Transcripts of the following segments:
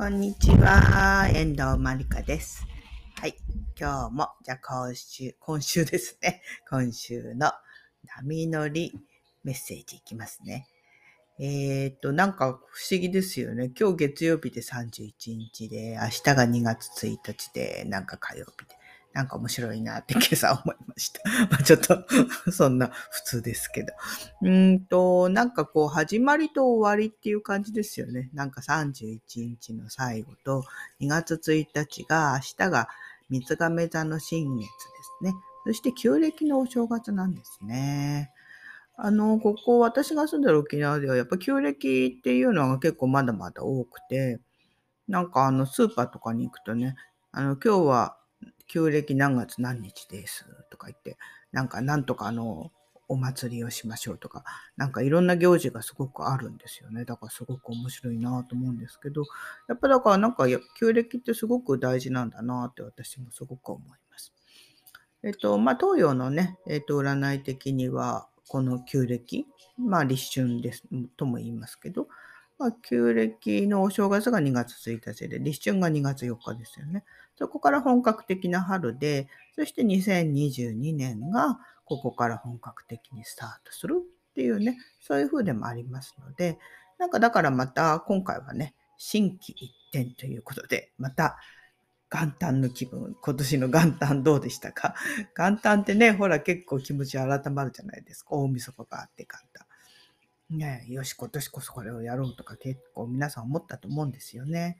こんにちは、遠藤まりかです。はい、今日も、じゃあ今週、今週ですね。今週の波乗りメッセージいきますね。えーっと、なんか不思議ですよね。今日月曜日で31日で、明日が2月1日で、なんか火曜日で、なんか面白いなって今朝思いました。まあちょっと、そんな普通ですけど。うんと、なんかこう、始まりと終わりっていう感じですよね。なんか31日の最後と、2月1日が、明日が三つ亀座の新月ですね。そして旧暦のお正月なんですね。あの、ここ、私が住んでる沖縄では、やっぱ旧暦っていうのが結構まだまだ多くて、なんかあの、スーパーとかに行くとね、あの、今日は旧暦何月何日ですとか言って、なんかなんとかの、お祭りをしましょうとか、なんかいろんな行事がすごくあるんですよね。だからすごく面白いなと思うんですけど、やっぱだからなんか旧暦ってすごく大事なんだなって私もすごく思います。えっと、まあ東洋のね、えっと、占い的には、この旧暦、まあ立春ですとも言いますけど、まあ、旧暦のお正月が2月1日で、立春が2月4日ですよね。そこから本格的な春で、そして2022年がここから本格的にスタートするっていうね、そういう風でもありますので、なんかだからまた今回はね、新規一点ということで、また元旦の気分、今年の元旦どうでしたか？元旦ってね、ほら結構気持ち改まるじゃないですか。大晦日があって元旦。ね、よし、今年こそこれをやろうとか結構皆さん思ったと思うんですよね。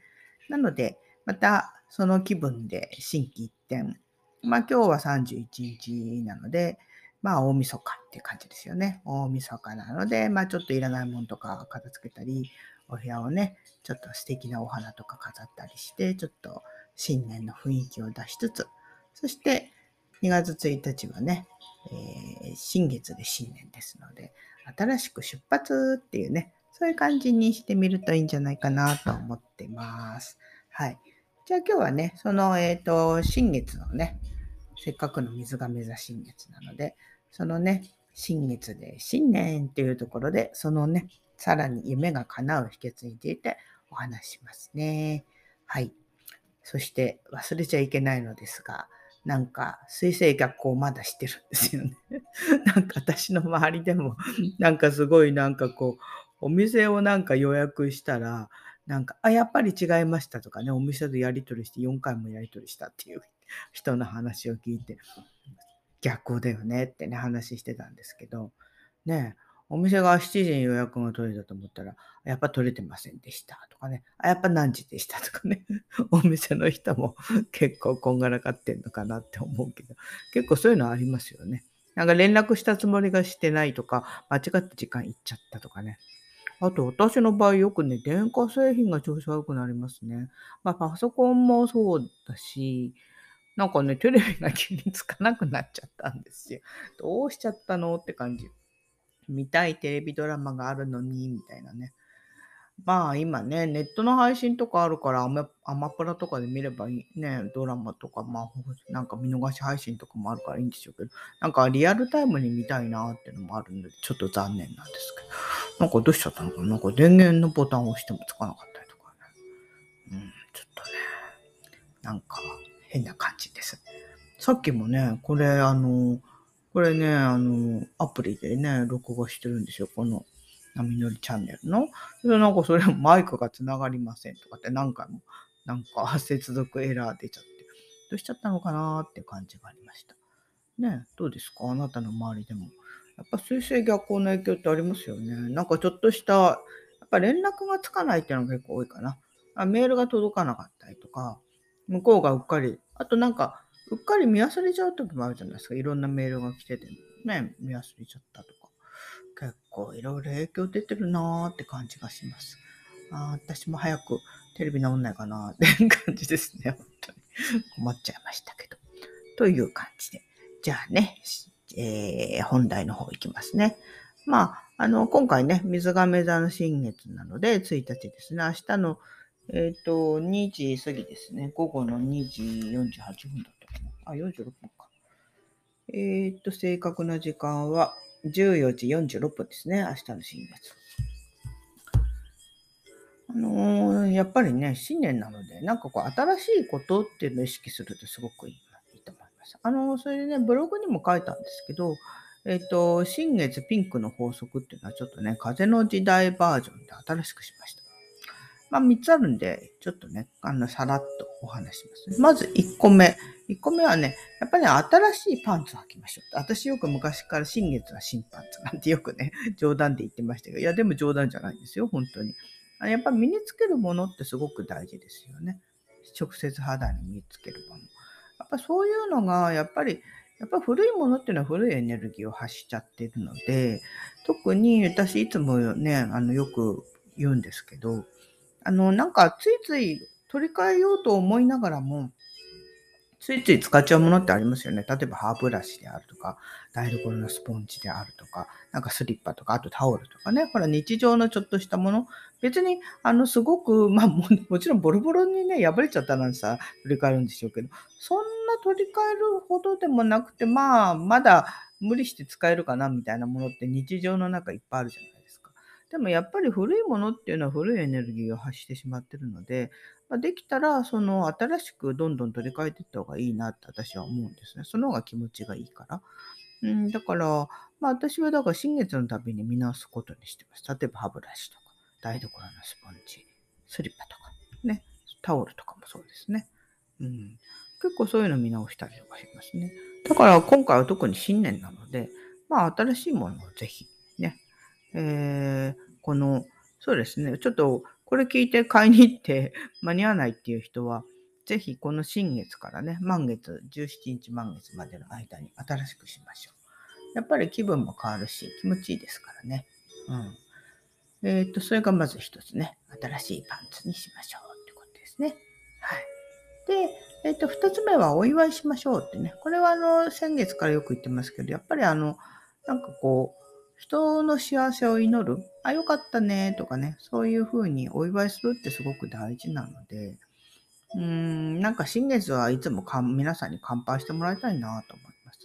なので、またその気分で新規一点。まあ今日は31日なので、まあ大晦日っていう感じですよね。大晦日なので、まあちょっといらないものとか片付けたり、お部屋をね、ちょっと素敵なお花とか飾ったりして、ちょっと新年の雰囲気を出しつつ、そして2月1日はね、えー新月で新年ですので、新しく出発っていうね、そういう感じにしてみるといいんじゃないかなと思ってます。はい。じゃあ今日はね、その、えっ、と、新月のね、せっかくの水亀座新月なので、そのね、新月で新年っていうところで、そのね、さらに夢が叶う秘訣についてお話しますね。はい。そして忘れちゃいけないのですが、なんか水星逆行まだしてるんですよね。なんか私の周りでも、なんかすごいなんかこう、お店をなんか予約したら、なんか、あ、やっぱり違いましたとかね、お店でやり取りして4回もやり取りしたっていう人の話を聞いて、逆行だよねってね、話してたんですけど、ねえ、お店が7時に予約が取れたと思ったら、やっぱ取れてませんでしたとかね、あ、やっぱ何時でした？とかね、お店の人も 結構こんがらかってんのかなって思うけど、結構そういうのありますよね。なんか連絡したつもりがしてないとか、間違って時間いっちゃったとかね。あと私の場合よくね、電化製品が調子悪くなりますね。まあパソコンもそうだし、なんかね、テレビが急につかなくなっちゃったんですよ。どうしちゃったの？って感じ。見たいテレビドラマがあるのに、みたいなね。まあ今ね、ネットの配信とかあるからアマ、プラとかで見ればいいね、ドラマとか、まあなんか見逃し配信とかもあるからいいんでしょうけど、なんかリアルタイムに見たいなっていうのもあるので、ちょっと残念なんですけど。なんかどうしちゃったのかな？なんか電源のボタンを押してもつかなかったりとかね。うん、ちょっとね、なんか変な感じです。さっきもね、これあの、これね、あの、アプリでね、録画してるんですよ。この、波乗りチャンネルの。でなんかそれ マイクがつながりませんとかって何回も、なんか接続エラー出ちゃって、どうしちゃったのかなーって感じがありました。ねどうですか？あなたの周りでも。やっぱ水星逆行の影響ってありますよね。なんかちょっとした、やっぱ連絡がつかないっていうのが結構多いかな。あメールが届かなかったりとか、向こうがうっかり、あとなんか、うっかり見忘れちゃう時もあるじゃないですか。いろんなメールが来てて、ね、見忘れちゃったとか。結構いろいろ影響出てるなーって感じがします。あー私も早くテレビ直んないかなー って感じですね。本当に。困っちゃいましたけど。という感じで。じゃあね、えー本題の方行きますね。まあ、あの、今回ね、水亀座の新月なので、1日ですね、明日の、えっ、と、2時過ぎですね、午後の2時48分だっ。あ、46分か。えっ、と、正確な時間は14時46分ですね、明日の新月。あのーやっぱりね、新年なので、なんかこう、新しいことっていうのを意識するとすごくいいいいと思います。あのーそれでね、ブログにも書いたんですけど、えっ、と、新月ピンクの法則っていうのはちょっとね、風の時代バージョンで新しくしました。まあ、3つあるんで、ちょっとね、あの、さらっとお話します。まず1個目。1個目はね、やっぱり、新しいパンツを履きましょう。私よく昔から新月は新パンツなんてよくね、冗談で言ってましたけど、いや、でも冗談じゃないんですよ、本当に。あやっぱ身につけるものってすごく大事ですよね。直接肌に身につけるもの。やっぱそういうのが、やっぱり、やっぱ古いものっていうのは古いエネルギーを発しちゃってるので、特に私いつもね、あの、よく言うんですけど、あの、なんかついつい取り替えようと思いながらも、ついつい使っちゃうものってありますよね。例えば歯ブラシであるとか、台所のスポンジであるとか、なんかスリッパとか、あとタオルとかね。ほら、日常のちょっとしたもの。別に、あの、すごく、まあも、もちろんボロボロにね、破れちゃったなんてさ、取り替えるんでしょうけど、そんな取り替えるほどでもなくて、まあ、まだ無理して使えるかな、みたいなものって日常の中いっぱいあるじゃないで。もやっぱり古いものっていうのは古いエネルギーを発してしまってるので、まあ、できたら、その新しくどんどん取り替えていった方がいいなって私は思うんですね。その方が気持ちがいいから。うん、だから、まあ私はだから新月のたびに見直すことにしてます。例えば歯ブラシとか、台所のスポンジ、スリッパとか、ね、タオルとかもそうですね。うん、結構そういうの見直したりとかしますね。だから今回は特に新年なので、まあ新しいものをぜひ、えー、この、そうですね、ちょっとこれ聞いて買いに行って 間に合わないっていう人は、ぜひこの新月からね、満月、17日満月までの間に新しくしましょう。やっぱり気分も変わるし、気持ちいいですからね。うん。えっ、と、それがまず一つね、新しいパンツにしましょうってことですね。はい。で、えっ、と、二つ目はお祝いしましょうってね。これはあの、先月からよく言ってますけど、やっぱりあの、なんかこう、人の幸せを祈る、あ、よかったね。とかね、そういうふうにお祝いするってすごく大事なので、うーん、なんか新月はいつもか皆さんに乾杯してもらいたいなと思います。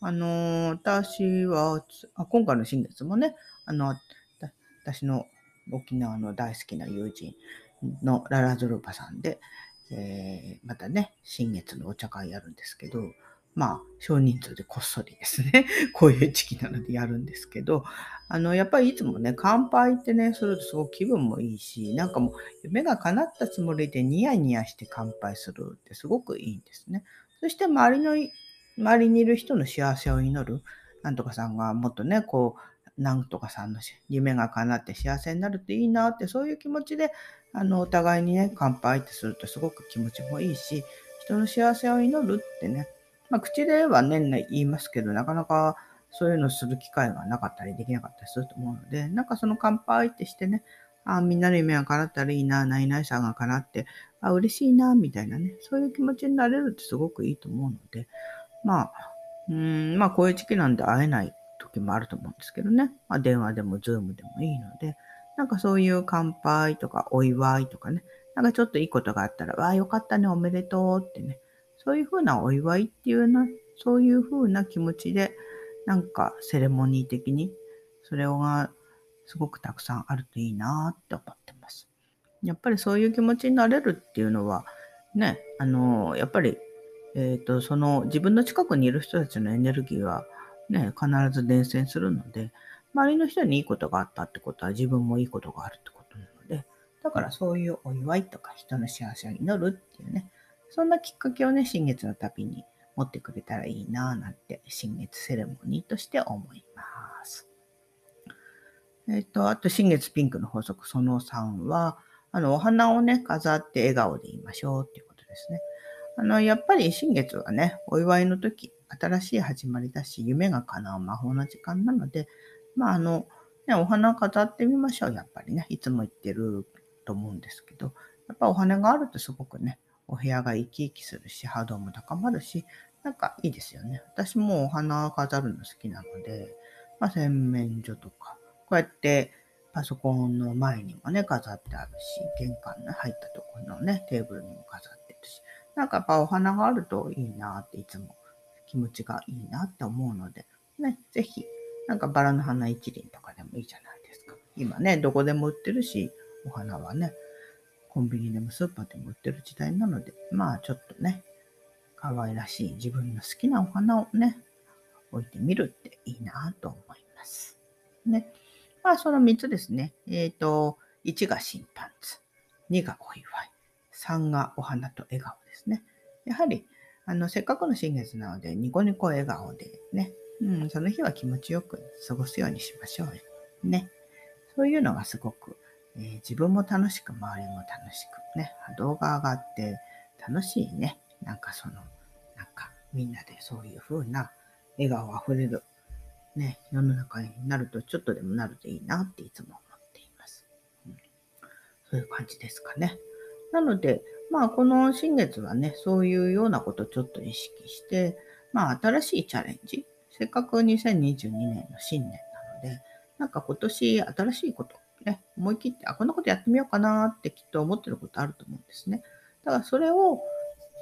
あのー、私はあ、今回の新月もね、あの、私の沖縄の大好きな友人のララズルパさんで、えー、またね、新月のお茶会やるんですけど、まあ、少人数でこっそりですね、こういう時期なのでやるんですけど、あの、やっぱりいつもね、乾杯ってね、するとすごく気分もいいし、なんかもう夢が叶ったつもりでニヤニヤして乾杯するってすごくいいんですね。そして周りの、周りにいる人の幸せを祈る、なんとかさんがもっとね、こう、なんとかさんの夢が叶って幸せになるっていいなって、そういう気持ちで、あの、お互いにね、乾杯ってするとすごく気持ちもいいし、人の幸せを祈るってね、まあ、口では年内言いますけど、なかなかそういうのする機会がなかったりできなかったりすると思うので、なんかその乾杯ってしてね、あみんなの夢が叶ったらいいな、ないないさんが叶って、あ嬉しいな、みたいなね、そういう気持ちになれるってすごくいいと思うので、まあ、うん、まあこういう時期なんで会えない時もあると思うんですけどね、まあ電話でもズームでもいいので、なんかそういう乾杯とかお祝いとかね、なんかちょっといいことがあったら、わあよかったね、おめでとうってね、そういうふうなお祝いっていうな、そういうふうな気持ちで、なんかセレモニー的に、それがすごくたくさんあるといいなって思ってます。やっぱりそういう気持ちになれるっていうのは、ね、あの、やっぱり、えっ、ー、と、その自分の近くにいる人たちのエネルギーはね、必ず伝染するので、周りの人にいいことがあったってことは自分もいいことがあるってことなので、だからそういうお祝いとか人の幸せを祈るっていうね、そんなきっかけをね、新月の旅に持ってくれたらいいなぁなんて、新月セレモニーとして思います。えっ、ー、と、あと新月ピンクの法則その3は、あの、お花をね、飾って笑顔で言いましょうっていうことですね。あの、やっぱり新月はね、お祝いの時、新しい始まりだし、夢が叶う魔法の時間なので、まあ、あの、ね、お花飾ってみましょう、やっぱりね。いつも言ってると思うんですけど、やっぱお花があるとすごくね、お部屋が生き生きするし、波動も高まるし、なんかいいですよね。私もお花飾るの好きなので、まあ、洗面所とか、こうやってパソコンの前にもね、飾ってあるし、玄関の入ったところのね、テーブルにも飾ってるし、なんかやっぱお花があるといいなっていつも気持ちがいいなって思うので、ね、ぜひ、なんかバラの花一輪とかでもいいじゃないですか。今ね、どこでも売ってるし、お花はね、コンビニでもスーパーでも売ってる時代なので、まあちょっとね、可愛らしい自分の好きなお花をね、置いてみるっていいなと思います。ね。まあその3つですね。えっ、ー、と、1が新パンツ、2がお祝い、3がお花と笑顔ですね。やはり、あの、せっかくの新月なので、ニコニコ笑顔でね、うん、その日は気持ちよく過ごすようにしましょう。ね。そういうのがすごく、えー、自分も楽しく、周りも楽しく、ね、動が上がって楽しいね。なんかその、なんかみんなでそういう風な笑顔あふれる、ね、世の中になるとちょっとでもなるといいなっていつも思っています。うん、そういう感じですかね。なので、まあこの新月はね、そういうようなことをちょっと意識して、まあ新しいチャレンジ、せっかく2022年の新年なので、なんか今年新しいこと、ね、思い切って、あ、こんなことやってみようかなってきっと思ってることあると思うんですね。だからそれを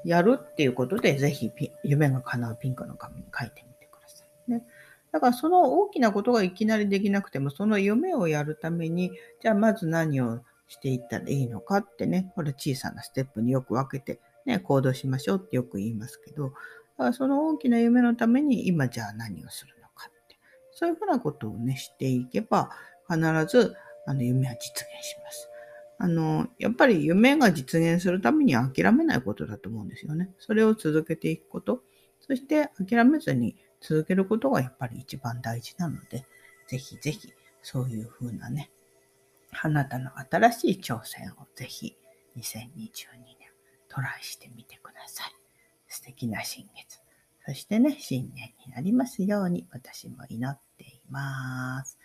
やるっていうことで、ぜひ夢が叶うピンクの紙に書いてみてください。ね。だからその大きなことがいきなりできなくても、その夢をやるために、じゃあまず何をしていったらいいのかってね、これ小さなステップによく分けて、ね、行動しましょうってよく言いますけど、だからその大きな夢のために今じゃあ何をするのかって、そういうふうなことをね、していけば、必ずあの夢は実現します。あの、やっぱり夢が実現するために諦めないことだと思うんですよね。それを続けていくこと。そして諦めずに続けることがやっぱり一番大事なので、ぜひぜひそういうふうなね、あなたの新しい挑戦をぜひ2022年トライしてみてください。素敵な新月。そしてね、新年になりますように私も祈っています。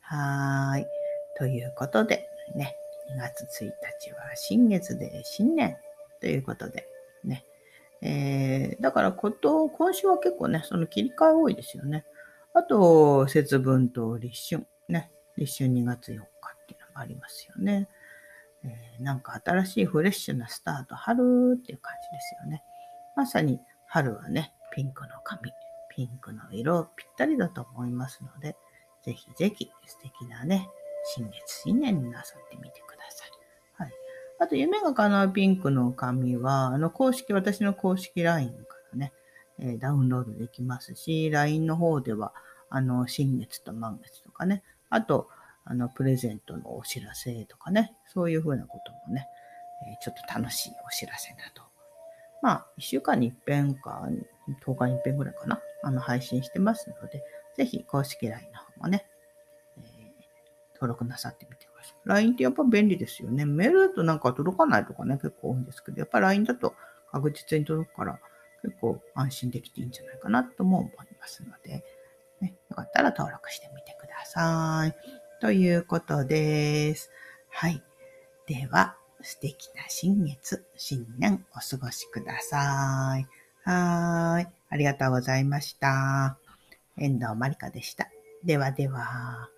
はーい。ということで、ね、2月1日は新月で新年ということで、ね。えー、だからこと、今週は結構ね、その切り替え多いですよね。あと、節分と立春。ね。立春2月4日っていうのもありますよね。えー、なんか新しいフレッシュなスタート、春っていう感じですよね。まさに春はね、ピンクの髪、ピンクの色ぴったりだと思いますので、ぜひぜひ素敵なね、新月新年になさってみてください。はい。あと、夢が叶うピンクの紙は、あの、公式、私の公式 LINE からね、えー、ダウンロードできますし、LINE の方では、あの、新月と満月とかね、あと、あの、プレゼントのお知らせとかね、そういうふうなこともね、えー、ちょっと楽しいお知らせなど、まあ、1週間に一遍か、10日に一遍ぐらいかな、あの、配信してますので、ぜひ公式 LINE の方もね、登録なさってみてください。LINE ってやっぱ便利ですよね。メールだとなんか届かないとかね、結構多いんですけど、やっぱ LINE だと確実に届くから、結構安心できていいんじゃないかなとも思いますので、ね、よかったら登録してみてください。ということです。はい。では、素敵な新月、新年お過ごしください。はい。ありがとうございました。遠藤まりかでした。ではでは。